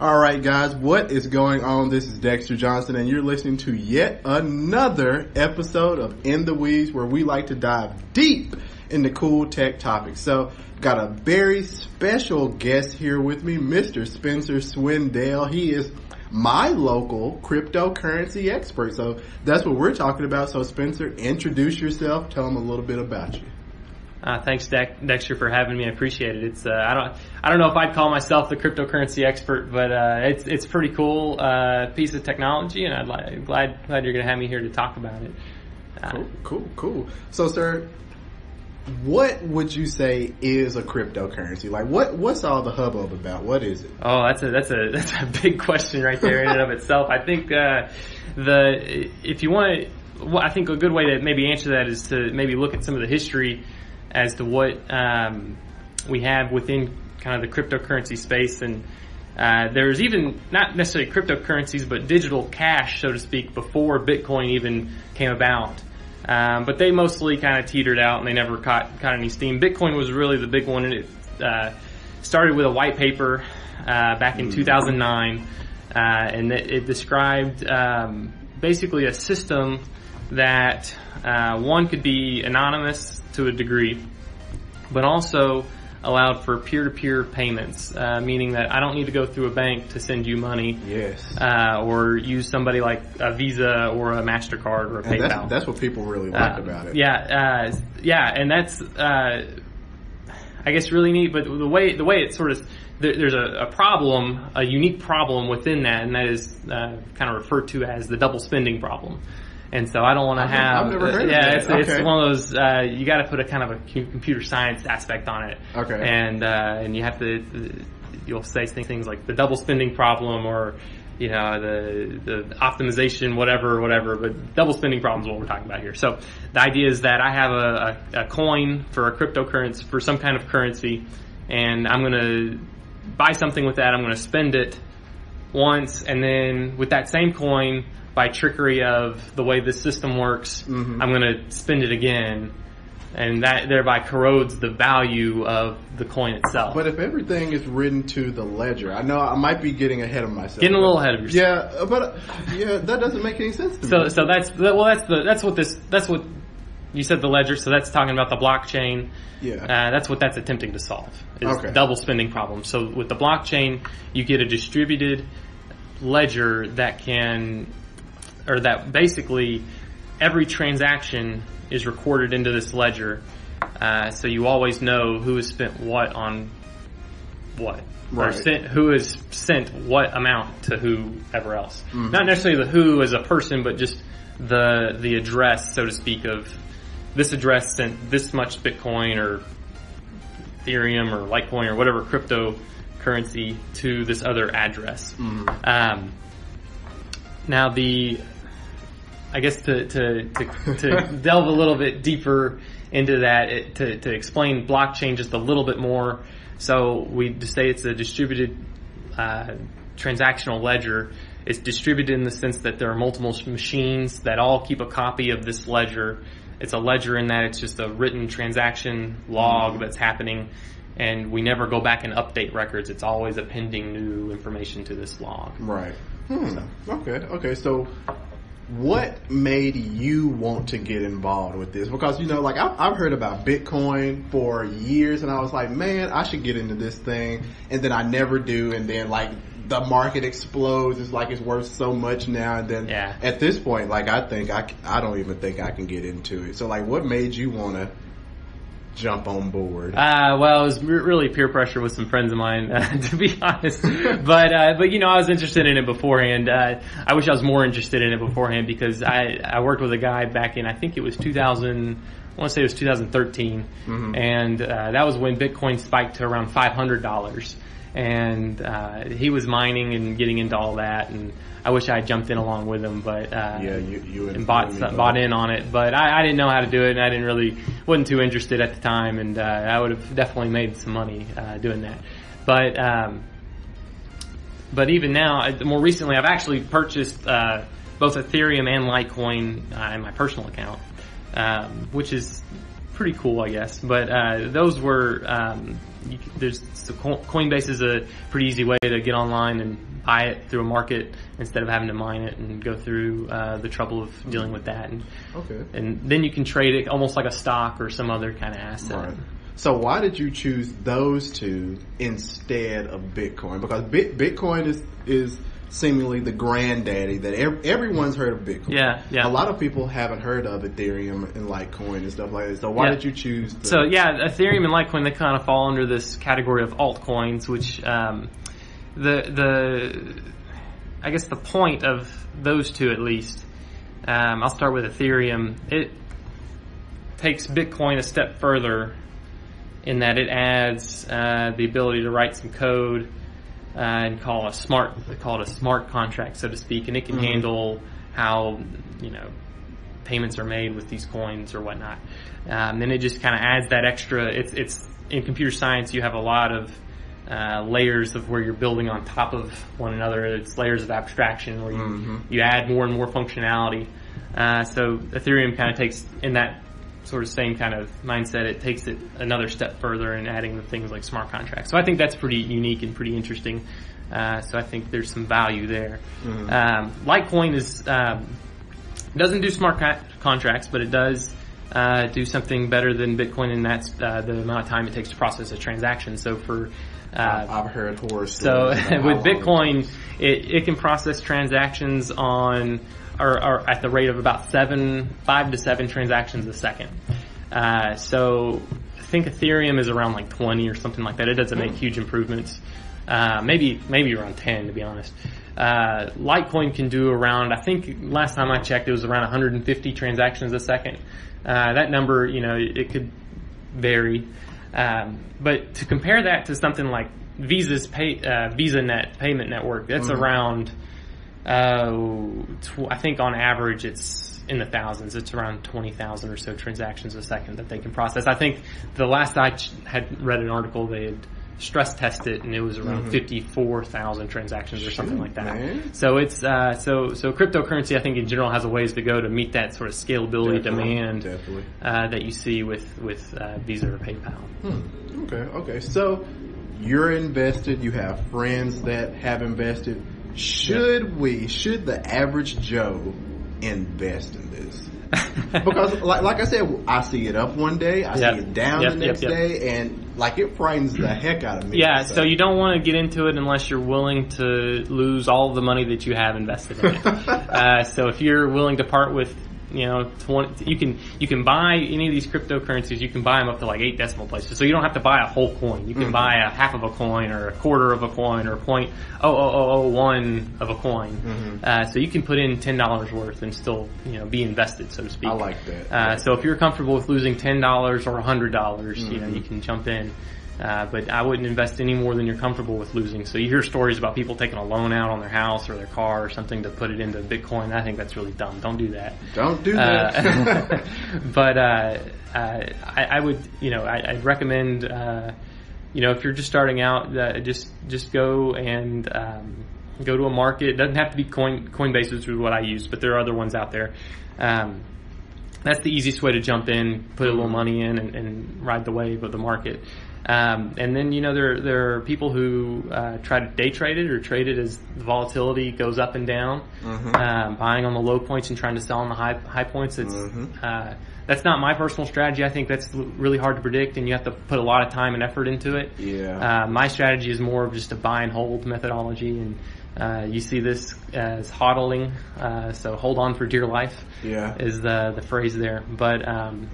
All right, guys, what is going on? This is Dexter Johnson, and you're listening to yet another episode of In the Weeds, where we like to dive deep into cool tech topics. So, got a very special guest here with me, Mr. Spencer Swindell. He is my local cryptocurrency expert. So, that's what we're talking about. So, Spencer, introduce yourself. Tell them a little bit about you. Uh, thanks, Dexter, for having me. I appreciate it. It's uh, I don't I don't know if I'd call myself the cryptocurrency expert, but uh, it's it's pretty cool uh, piece of technology, and I'd li- glad glad you're going to have me here to talk about it. Uh, cool, cool, cool. So, sir, what would you say is a cryptocurrency? Like, what what's all the hubbub about? What is it? Oh, that's a that's a that's a big question right there in and of itself. I think uh, the if you want to, well, I think a good way to maybe answer that is to maybe look at some of the history as to what um, we have within kind of the cryptocurrency space. And uh, there's even not necessarily cryptocurrencies, but digital cash, so to speak, before Bitcoin even came about. Um, but they mostly kind of teetered out and they never caught, caught any steam. Bitcoin was really the big one, and it uh, started with a white paper uh, back in mm. 2009, uh, and it, it described um, basically a system that uh, one could be anonymous to a degree, but also allowed for peer-to-peer payments, uh, meaning that I don't need to go through a bank to send you money. Yes. Uh, or use somebody like a Visa or a Mastercard or a and PayPal. That's, that's, what people really like uh, about it. Yeah, uh, yeah, and that's uh, I guess really neat. But the way the way it sort of there, there's a, a, problem, a unique problem within that, and that is uh, kind of referred to as the double spending problem. And so I don't want to have. I've never heard yeah, it's, okay. it's one of those. Uh, you got to put a kind of a computer science aspect on it. Okay. And uh, and you have to. You'll say things like the double spending problem, or you know the the optimization, whatever, whatever. But double spending problems what we're talking about here. So the idea is that I have a, a, a coin for a cryptocurrency for some kind of currency, and I'm going to buy something with that. I'm going to spend it once, and then with that same coin by trickery of the way the system works, mm-hmm. I'm going to spend it again, and that thereby corrodes the value of the coin itself. But if everything is written to the ledger, I know I might be getting ahead of myself. Getting a little ahead of yourself. Yeah, but yeah, that doesn't make any sense to so, me. So that's well, that's the that's what this that's what you said the ledger. So that's talking about the blockchain. Yeah, uh, that's what that's attempting to solve. Is okay. double spending problem. So with the blockchain, you get a distributed ledger that can or that basically every transaction is recorded into this ledger. Uh, so you always know who has spent what on what. Right. Or sent, who has sent what amount to whoever else. Mm-hmm. Not necessarily the who as a person, but just the the address, so to speak, of this address sent this much Bitcoin or Ethereum or Litecoin or whatever cryptocurrency to this other address. Mm-hmm. Um, now the I guess to to to, to delve a little bit deeper into that it, to to explain blockchain just a little bit more. So we say it's a distributed uh, transactional ledger. It's distributed in the sense that there are multiple machines that all keep a copy of this ledger. It's a ledger in that it's just a written transaction log that's happening, and we never go back and update records. It's always appending new information to this log. Right. Hmm. So. Okay. Okay. So what made you want to get involved with this? Because you know, like I've, I've, heard about Bitcoin for years, and I was like, man, I should get into this thing, and then I never do, and then like the market explodes. It's like it's worth so much now, and then yeah. at this point, like I think I I don't even think I can get into it. So like, what made you want to? Jump on board? Uh, well, it was really peer pressure with some friends of mine, uh, to be honest. but, uh, but you know, I was interested in it beforehand. Uh, I wish I was more interested in it beforehand because I, I worked with a guy back in, I think it was 2000, I want to say it was 2013. Mm-hmm. And, uh, that was when Bitcoin spiked to around $500 and uh, he was mining and getting into all that. And I wish I had jumped in along with him, but uh, yeah, you, you and, bought bought in on it. But I, I, didn't know how to do it, and I didn't really wasn't too interested at the time. And uh, I would have definitely made some money uh, doing that. But um, but even now, more recently, I've actually purchased uh, both Ethereum and Litecoin uh, in my personal account, um, which is pretty cool, I guess. But those were um, you, there's so Coinbase is a pretty easy way to get online and buy it through a market instead of having to mine it and go through uh, the trouble of dealing with that. And, Okay. and then you can trade it almost like a stock or some other kind of asset. Right. So why did you choose those two instead of Bitcoin? Because Bitcoin is is seemingly the granddaddy that ev- everyone's heard of Bitcoin. Yeah, yeah. A lot of people haven't heard of Ethereum and Litecoin and stuff like that. So why Yeah. did you choose? The, So yeah, Ethereum and Litecoin they kind of fall under this category of altcoins, which um, the the I guess the point of those two at least. Um, I'll start with Ethereum. It takes Bitcoin a step further in that it adds uh, the ability to write some code uh, and call a smart call it a smart contract, so to speak, and it can Mhm. handle how you know payments are made with these coins or whatnot. Um, then it just kind of adds that extra. It's it's in computer science you have a lot of uh, layers of where you're building on top of one another. It's layers of abstraction where you Mhm. you add more and more functionality. Uh, so Ethereum kind of takes in that sort of same kind of mindset. It takes it another step further in adding the things like smart contracts. So I think that's pretty unique and pretty interesting. Uh, so I think there's some value there. Mhm. Um, Litecoin is um, doesn't do smart co- contracts, but it does uh, do something better than Bitcoin, and that's uh, the amount of time it takes to process a transaction. So for uh, I've heard horror so stories. how with Bitcoin, it, it can process transactions on or, or at the rate of about seven, five to seven transactions a second. Uh, so I think Ethereum is around like 20 or something like that. It doesn't make huge improvements. Uh, maybe maybe around 10 to be honest. Uh, Litecoin can do around I think last time I checked it was around 150 transactions a second. Uh, that number you know it, it could vary. Um, but to compare that to something like Visa's pay, uh, VisaNet payment network, that's Mhm. around, uh, tw- I think on average it's in the thousands. It's around 20,000 or so transactions a second that they can process. I think the last I ch- had read an article, they had stress tested and it was around Mhm. 54,000 transactions or something Shoot, like that. man. So it's, uh, so, so cryptocurrency I think in general has a ways to go to meet that sort of scalability Definitely, demand Definitely. uh, that you see with with uh, Visa or PayPal. Hmm. Okay, okay. So you're invested. You have friends that have invested. Should we? Should the average Joe invest in this? Because, like, like I said, I see it up one day, I Yep. see it down Yep, the next yep. day, and like it frightens the heck out of me. yeah, so you don't want to get into it unless you're willing to lose all the money that you have invested in it. uh, so if you're willing to part with you know, 20, you can you can buy any of these cryptocurrencies. You can buy them up to like eight decimal places, so you don't have to buy a whole coin. You can Mhm. buy a half of a coin, or a quarter of a coin, or point oh oh oh oh one of a coin. Mhm. Uh, so you can put in ten dollars worth and still you know be invested, so to speak. I like that. Uh, so if you're comfortable with losing ten dollars or hundred dollars, you know Mhm. you can jump in. Uh, but I wouldn't invest any more than you're comfortable with losing. So you hear stories about people taking a loan out on their house or their car or something to put it into Bitcoin. I think that's really dumb. Don't do that. Don't do that. Uh, but uh, uh, I, I would, you know, I, I'd recommend, uh, you know, if you're just starting out, uh, just just go and um, go to a market. It doesn't have to be Coin Coinbase, which is what I use, but there are other ones out there. Um, that's the easiest way to jump in, put a little money in, and, and ride the wave of the market. Um, and then you know there there are people who uh, try to day trade it or trade it as the volatility goes up and down, Mhm. um, buying on the low points and trying to sell on the high high points. It's Mhm. uh, that's not my personal strategy. I think that's really hard to predict, and you have to put a lot of time and effort into it. Yeah. Uh, my strategy is more of just a buy and hold methodology, and uh, you see this as hodling. Uh, so hold on for dear life yeah. is the the phrase there. But um.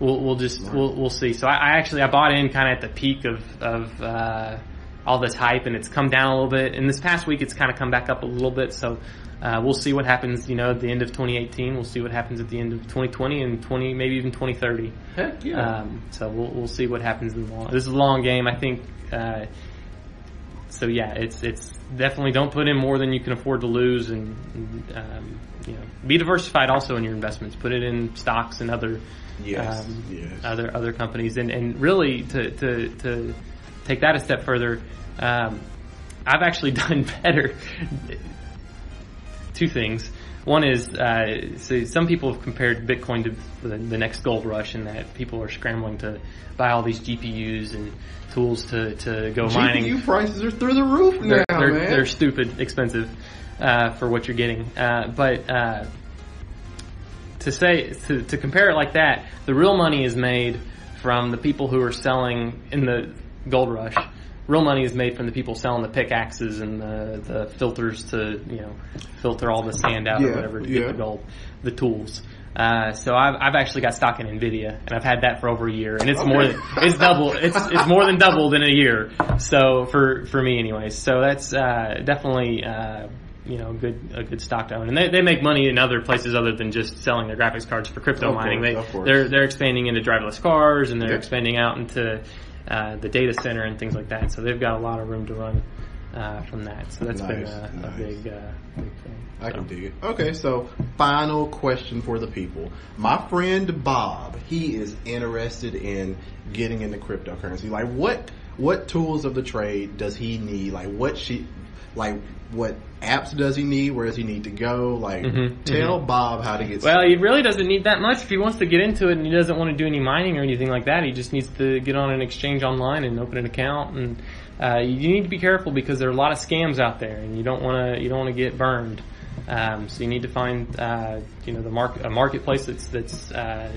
We'll we'll just we'll we'll see. So I, I actually I bought in kind of at the peak of of uh, all this hype, and it's come down a little bit. And this past week, it's kind of come back up a little bit. So uh, we'll see what happens. You know, at the end of 2018, we'll see what happens at the end of 2020 and 20 maybe even 2030. Heck yeah. Um, so we'll we'll see what happens in the long. This is a long game, I think. Uh, so yeah, it's it's definitely don't put in more than you can afford to lose, and, um, you know be diversified also in your investments. Put it in stocks and other yes. um, yes. other other companies, and and really to to to take that a step further, um, I've actually done better. Two things. One is uh, so some people have compared Bitcoin to the, the next gold rush, in that people are scrambling to buy all these GPUs and tools to, to go mining. GPU prices are through the roof now, They're, they're, man. they're stupid expensive uh, for what you're getting. Uh, but uh, to say to, to compare it like that, the real money is made from the people who are selling in the gold rush. Real money is made from the people selling the pickaxes and the, the filters to you know filter all the sand out Yeah, or whatever to yeah. get the gold, the tools. Uh, so I've, I've actually got stock in Nvidia, and I've had that for over a year, and it's more than it's double. It's it's more than doubled in a year. So for for me, anyways. So that's uh, definitely uh, you know a good a good stock to own, and they, they make money in other places other than just selling their graphics cards for crypto Of mining. course, they they're they're expanding into driverless cars, and they're Yep. expanding out into uh, the data center and things like that. So they've got a lot of room to run uh, from that. So that's been a, nice. a big uh, big thing. I can So. dig it. Okay, so final question for the people. My friend Bob, he is interested in getting into cryptocurrency. Like what what tools of the trade does he need? Like what she like what apps does he need? Where does he need to go? Like Mhm, tell Bob how to get Well, started. he really doesn't need that much if he wants to get into it and he doesn't want to do any mining or anything like that. He just needs to get on an exchange online and open an account. And uh, you need to be careful because there are a lot of scams out there, and you don't want to you don't want to get burned. Um, so you need to find uh, you know the market a marketplace that's that's uh,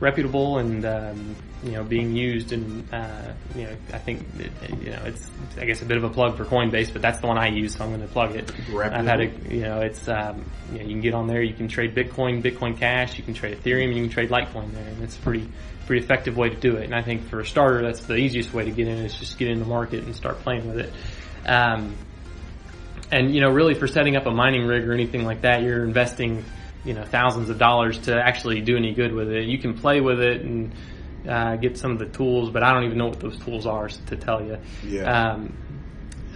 reputable and um, you know being used and uh, you know I think it, you know it's I guess a bit of a plug for Coinbase, but that's the one I use, so I'm going to plug it. I've had a you know it's um, you know you can get on there, you can trade Bitcoin, Bitcoin Cash, you can trade Ethereum, you can trade Litecoin there, and it's a pretty pretty effective way to do it. And I think for a starter, that's the easiest way to get in is just get in the market and start playing with it. Um, and you know really for setting up a mining rig or anything like that, you're investing you know thousands of dollars to actually do any good with it. You can play with it and uh, get some of the tools, but I don't even know what those tools are to tell you. Yeah. Um,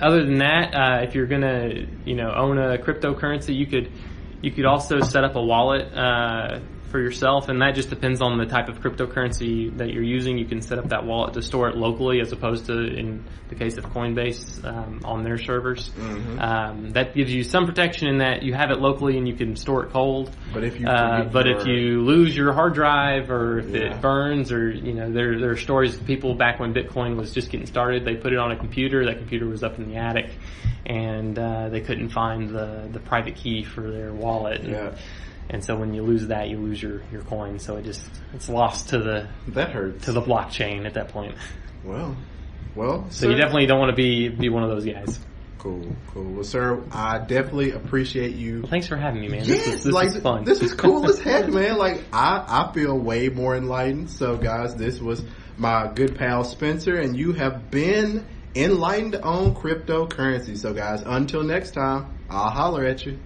other than that, uh, if you're gonna, you know, own a cryptocurrency, you could, you could also set up a wallet uh, for yourself, and that just depends on the type of cryptocurrency that you're using. You can set up that wallet to store it locally, as opposed to in the case of Coinbase um, on their servers. Mhm. Um, that gives you some protection in that you have it locally and you can store it cold. But if you Uh, but your- if you lose your hard drive or if Yeah. it burns or you know there there are stories of people back when Bitcoin was just getting started they put it on a computer that computer was up in the attic and uh, they couldn't find the the private key for their wallet and, Yeah. And so when you lose that you lose your your coin so it just it's lost to the that hurts. to the blockchain at that point well, well. so you definitely don't want to be be one of those guys cool, cool. Well, sir, I definitely appreciate you thanks for having me man Yes, this is, this like was fun this is cool as heck, man. Like I, I feel way more enlightened. So, guys, this was my good pal Spencer, and you have been enlightened on cryptocurrency. So, guys, until next time, I'll holler at you.